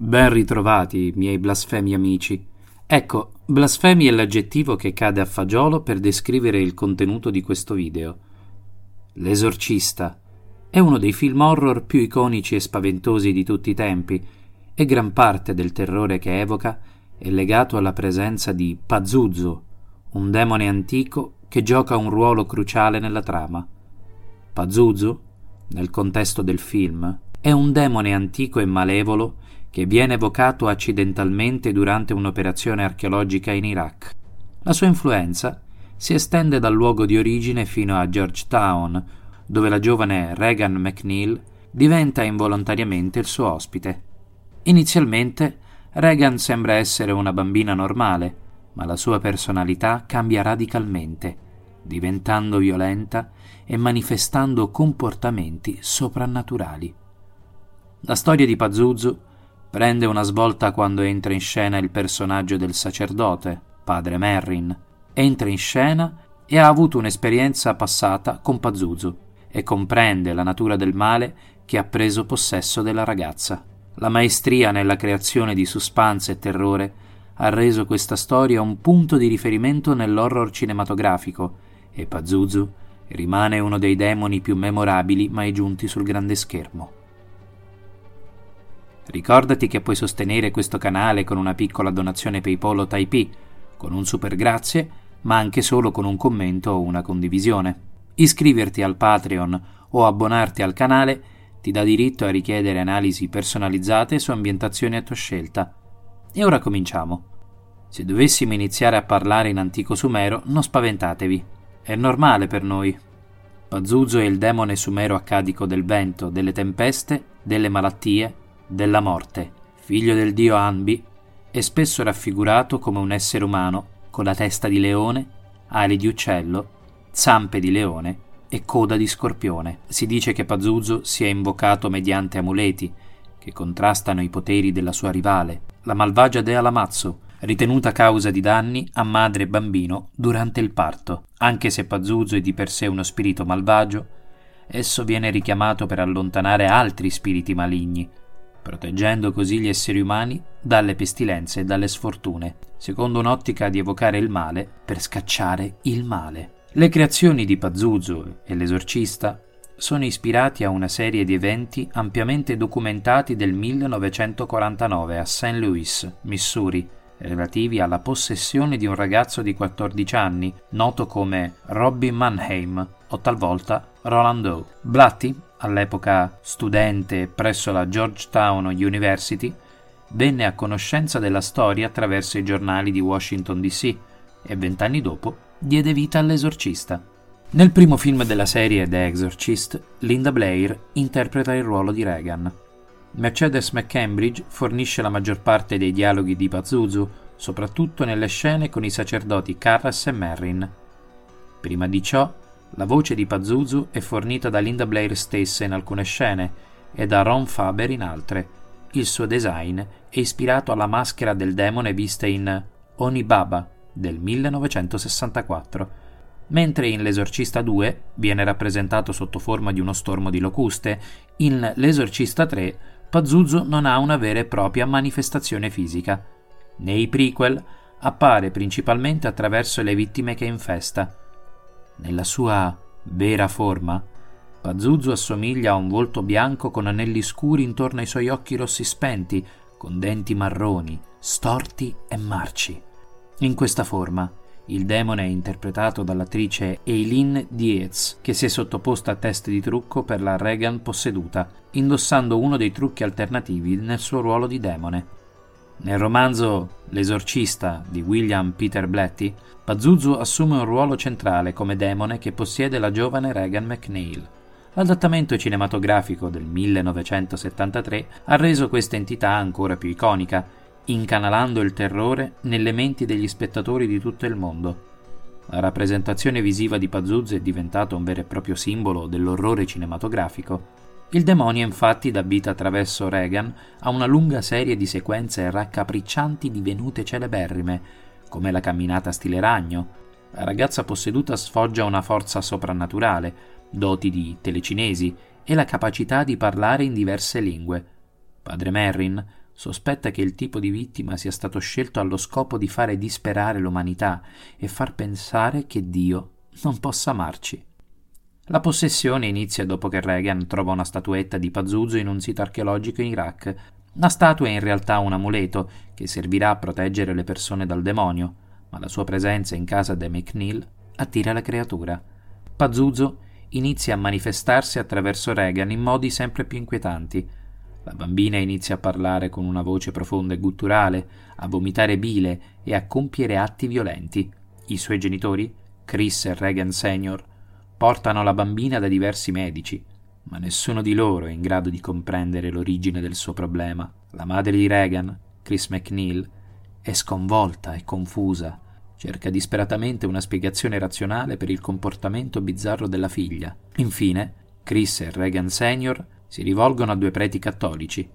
Ben ritrovati, miei blasfemi amici. Ecco, blasfemi è l'aggettivo che cade a fagiolo per descrivere il contenuto di questo video. L'esorcista è uno dei film horror più iconici e spaventosi di tutti i tempi e gran parte del terrore che evoca è legato alla presenza di Pazuzu, un demone antico che gioca un ruolo cruciale nella trama. Pazuzu, nel contesto del film, è un demone antico e malevolo che viene evocato accidentalmente durante un'operazione archeologica in Iraq. La sua influenza si estende dal luogo di origine fino a Georgetown, dove la giovane Regan McNeil diventa involontariamente il suo ospite. Inizialmente Regan sembra essere una bambina normale, ma la sua personalità cambia radicalmente, diventando violenta e manifestando comportamenti soprannaturali. La storia di Pazuzu prende una svolta quando entra in scena il personaggio del sacerdote, padre Merrin. Entra in scena e ha avuto un'esperienza passata con Pazuzu e comprende la natura del male che ha preso possesso della ragazza. La maestria nella creazione di suspense e terrore ha reso questa storia un punto di riferimento nell'horror cinematografico e Pazuzu rimane uno dei demoni più memorabili mai giunti sul grande schermo. Ricordati che puoi sostenere questo canale con una piccola donazione PayPal o Type, con un super grazie, ma anche solo con un commento o una condivisione. Iscriverti al Patreon o abbonarti al canale ti dà diritto a richiedere analisi personalizzate su ambientazioni a tua scelta. E ora cominciamo. Se dovessimo iniziare a parlare in antico sumero, non spaventatevi. È normale per noi. Pazuzu è il demone sumero accadico del vento, delle tempeste, delle malattie, della morte. Figlio del dio Anbi, è spesso raffigurato come un essere umano con la testa di leone, ali di uccello, zampe di leone e coda di scorpione. Si dice che Pazuzu sia invocato mediante amuleti che contrastano i poteri della sua rivale, la malvagia dea Lamazzo, ritenuta causa di danni a madre e bambino durante il parto. Anche se Pazuzu è di per sé uno spirito malvagio, esso viene richiamato per allontanare altri spiriti maligni, proteggendo così gli esseri umani dalle pestilenze e dalle sfortune, secondo un'ottica di evocare il male per scacciare il male. Le creazioni di Pazuzu e l'esorcista sono ispirati a una serie di eventi ampiamente documentati del 1949 a St. Louis, Missouri, relativi alla possessione di un ragazzo di 14 anni, noto come Robbie Mannheim o talvolta Roland Doe. Blatty, all'epoca studente presso la Georgetown University, venne a conoscenza della storia attraverso i giornali di Washington DC e vent'anni dopo diede vita all'esorcista. Nel primo film della serie The Exorcist, Linda Blair interpreta il ruolo di Regan. Mercedes McCambridge fornisce la maggior parte dei dialoghi di Pazuzu, soprattutto nelle scene con i sacerdoti Carras e Merrin. Prima di ciò, la voce di Pazuzu è fornita da Linda Blair stessa in alcune scene e da Ron Faber in altre. Il suo design è ispirato alla maschera del demone vista in Onibaba del 1964, mentre in L'Esorcista 2 viene rappresentato sotto forma di uno stormo di locuste, in L'Esorcista 3 Pazuzu non ha una vera e propria manifestazione fisica. Nei prequel appare principalmente attraverso le vittime che infesta. Nella sua vera forma, Pazuzu assomiglia a un volto bianco con anelli scuri intorno ai suoi occhi rossi spenti, con denti marroni, storti e marci. In questa forma, il demone è interpretato dall'attrice Eileen Dietz, che si è sottoposta a test di trucco per la Regan posseduta, indossando uno dei trucchi alternativi nel suo ruolo di demone. Nel romanzo L'esorcista di William Peter Blatty, Pazuzu assume un ruolo centrale come demone che possiede la giovane Regan McNeil. L'adattamento cinematografico del 1973 ha reso questa entità ancora più iconica, incanalando il terrore nelle menti degli spettatori di tutto il mondo. La rappresentazione visiva di Pazuzu è diventata un vero e proprio simbolo dell'orrore cinematografico. Il demonio infatti dà vita attraverso Reagan a una lunga serie di sequenze raccapriccianti divenute celeberrime, come la camminata stile ragno. La ragazza posseduta sfoggia una forza soprannaturale, doti di telecinesi e la capacità di parlare in diverse lingue. Padre Merrin sospetta che il tipo di vittima sia stato scelto allo scopo di fare disperare l'umanità e far pensare che Dio non possa amarci. La possessione inizia dopo che Reagan trova una statuetta di Pazuzu in un sito archeologico in Iraq. La statua è in realtà un amuleto che servirà a proteggere le persone dal demonio, ma la sua presenza in casa de McNeil attira la creatura. Pazuzu inizia a manifestarsi attraverso Reagan in modi sempre più inquietanti. La bambina inizia a parlare con una voce profonda e gutturale, a vomitare bile e a compiere atti violenti. I suoi genitori, Chris e Reagan Senior, portano la bambina da diversi medici, ma nessuno di loro è in grado di comprendere l'origine del suo problema. La madre di Reagan, Chris McNeil, è sconvolta e confusa cerca disperatamente una spiegazione razionale per il comportamento bizzarro della figlia. Infine, Chris e Regan Senior si rivolgono a due preti cattolici,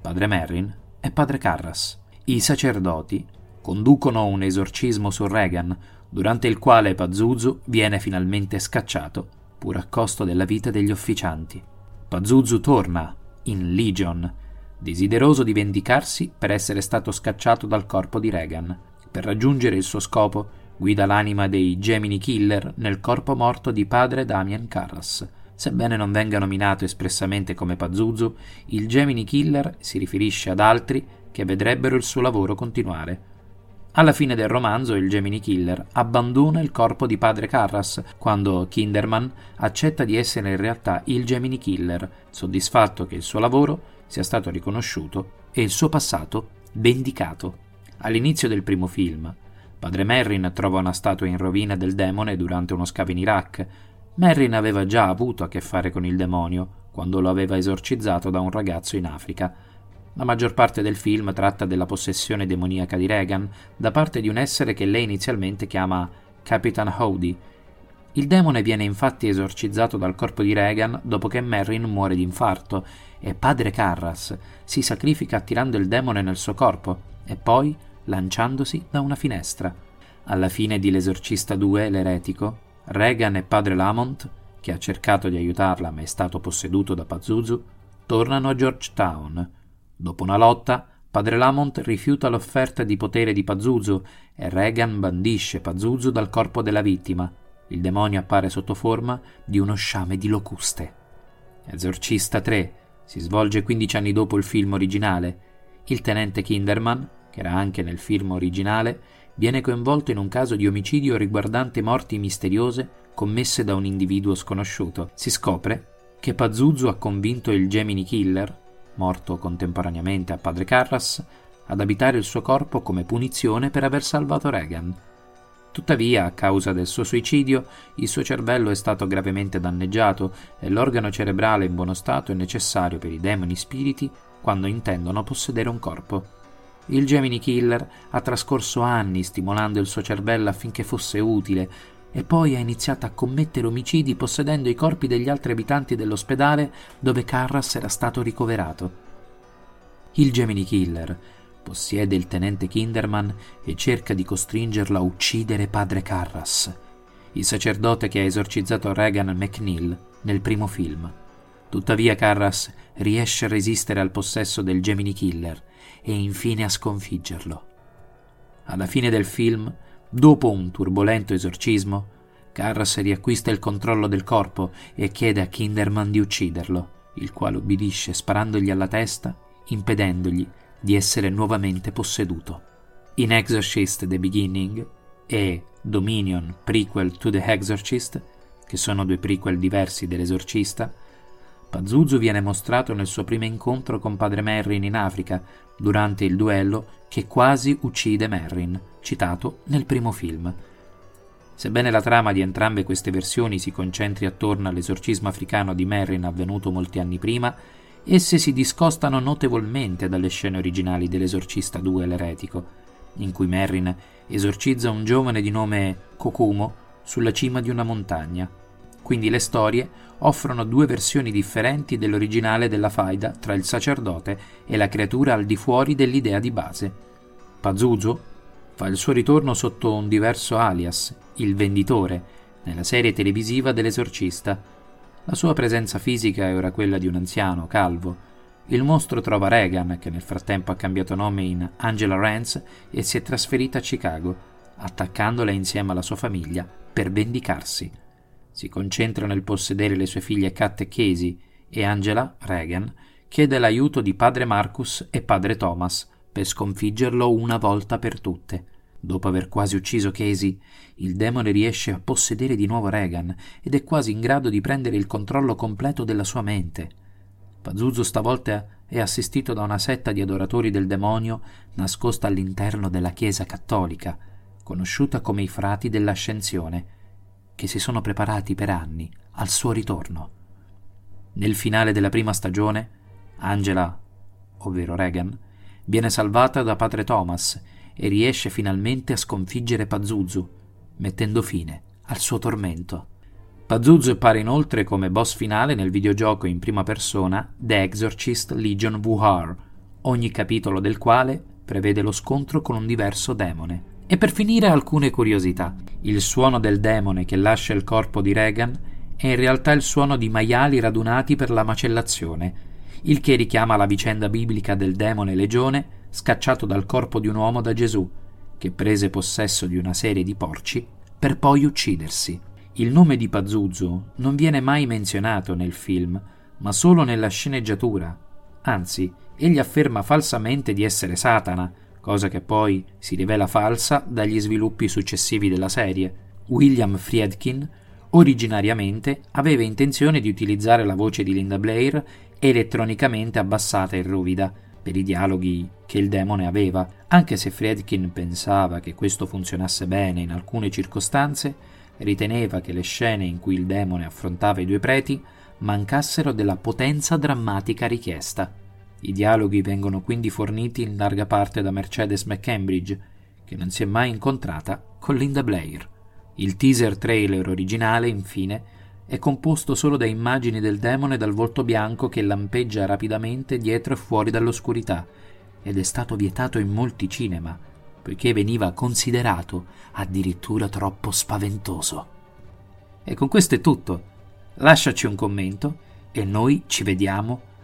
padre Merrin e padre Carras. I sacerdoti conducono un esorcismo su Regan, durante il quale Pazuzu viene finalmente scacciato, pur a costo della vita degli officianti. Pazuzu torna, in Legion, desideroso di vendicarsi per essere stato scacciato dal corpo di Regan. Per raggiungere il suo scopo, guida l'anima dei Gemini Killer nel corpo morto di padre Damien Carras. Sebbene non venga nominato espressamente come Pazuzu, il Gemini Killer si riferisce ad altri che vedrebbero il suo lavoro continuare. Alla fine del romanzo il Gemini Killer abbandona il corpo di padre Carras quando Kinderman accetta di essere in realtà il Gemini Killer, soddisfatto che il suo lavoro sia stato riconosciuto e il suo passato vendicato. All'inizio del primo film, padre Merrin trova una statua in rovina del demone durante uno scavo in Iraq. Merrin aveva già avuto a che fare con il demonio quando lo aveva esorcizzato da un ragazzo in Africa. La maggior parte del film tratta della possessione demoniaca di Reagan da parte di un essere che lei inizialmente chiama Capitan Howdy. Il demone viene infatti esorcizzato dal corpo di Reagan dopo che Merrin muore di infarto e padre Carras si sacrifica attirando il demone nel suo corpo e poi lanciandosi da una finestra. Alla fine di L'esorcista 2, l'eretico, Regan e padre Lamont, che ha cercato di aiutarla ma è stato posseduto da Pazuzu, tornano a Georgetown. Dopo una lotta, padre Lamont rifiuta l'offerta di potere di Pazuzu e Regan bandisce Pazuzu dal corpo della vittima. Il demonio appare sotto forma di uno sciame di locuste. Esorcista 3 si svolge 15 anni dopo il film originale. Il tenente Kinderman, che era anche nel film originale, viene coinvolto in un caso di omicidio riguardante morti misteriose commesse da un individuo sconosciuto. Si scopre che Pazuzu ha convinto il Gemini Killer, morto contemporaneamente a padre Carras, ad abitare il suo corpo come punizione per aver salvato Regan. Tuttavia, a causa del suo suicidio, il suo cervello è stato gravemente danneggiato e l'organo cerebrale in buono stato è necessario per i demoni spiriti quando intendono possedere un corpo. Il Gemini Killer ha trascorso anni stimolando il suo cervello affinché fosse utile e poi ha iniziato a commettere omicidi possedendo i corpi degli altri abitanti dell'ospedale dove Carras era stato ricoverato. Il Gemini Killer possiede il tenente Kinderman e cerca di costringerlo a uccidere padre Carras, il sacerdote che ha esorcizzato Regan McNeil nel primo film. Tuttavia Carras riesce a resistere al possesso del Gemini Killer e infine a sconfiggerlo. Alla fine del film, dopo un turbolento esorcismo, Carras riacquista il controllo del corpo e chiede a Kinderman di ucciderlo, il quale obbedisce sparandogli alla testa, impedendogli di essere nuovamente posseduto. In Exorcist The Beginning e Dominion Prequel to the Exorcist, che sono due prequel diversi dell'esorcista, Pazuzu viene mostrato nel suo primo incontro con padre Merrin in Africa, durante il duello che quasi uccide Merrin, citato nel primo film. Sebbene la trama di entrambe queste versioni si concentri attorno all'esorcismo africano di Merrin avvenuto molti anni prima, esse si discostano notevolmente dalle scene originali dell'Esorcista 2 l'eretico, in cui Merrin esorcizza un giovane di nome Kokumo sulla cima di una montagna. Quindi le storie offrono due versioni differenti dell'originale della faida tra il sacerdote e la creatura al di fuori dell'idea di base. Pazuzu fa il suo ritorno sotto un diverso alias, il Venditore, nella serie televisiva dell'esorcista. La sua presenza fisica è ora quella di un anziano, calvo. Il mostro trova Regan, che nel frattempo ha cambiato nome in Angela Rance e si è trasferita a Chicago, attaccandola insieme alla sua famiglia per vendicarsi. Si concentra nel possedere le sue figlie Kat e Casey e Angela, Regan, chiede l'aiuto di padre Marcus e padre Thomas per sconfiggerlo una volta per tutte. Dopo aver quasi ucciso Casey, il demone riesce a possedere di nuovo Regan ed è quasi in grado di prendere il controllo completo della sua mente. Pazuzu stavolta è assistito da una setta di adoratori del demonio nascosta all'interno della Chiesa cattolica, conosciuta come i frati dell'ascensione, che si sono preparati per anni al suo ritorno. Nel finale della prima stagione, Angela, ovvero Regan, viene salvata da padre Thomas e riesce finalmente a sconfiggere Pazuzu, mettendo fine al suo tormento. Pazuzu appare inoltre come boss finale nel videogioco in prima persona The Exorcist Legion Wuhar, ogni capitolo del quale prevede lo scontro con un diverso demone. E per finire alcune curiosità. Il suono del demone che lascia il corpo di Regan è in realtà il suono di maiali radunati per la macellazione, il che richiama la vicenda biblica del demone legione scacciato dal corpo di un uomo da Gesù, che prese possesso di una serie di porci per poi uccidersi. Il nome di Pazuzu non viene mai menzionato nel film, ma solo nella sceneggiatura. Anzi, egli afferma falsamente di essere Satana, cosa che poi si rivela falsa dagli sviluppi successivi della serie. William Friedkin originariamente aveva intenzione di utilizzare la voce di Linda Blair elettronicamente abbassata e ruvida per i dialoghi che il demone aveva, anche se Friedkin pensava che questo funzionasse bene in alcune circostanze, riteneva che le scene in cui il demone affrontava i due preti mancassero della potenza drammatica richiesta. I dialoghi vengono quindi forniti in larga parte da Mercedes McCambridge, che non si è mai incontrata con Linda Blair. Il teaser trailer originale, infine, è composto solo da immagini del demone dal volto bianco che lampeggia rapidamente dietro e fuori dall'oscurità ed è stato vietato in molti cinema poiché veniva considerato addirittura troppo spaventoso. E con questo è tutto. Lasciaci un commento e noi ci vediamo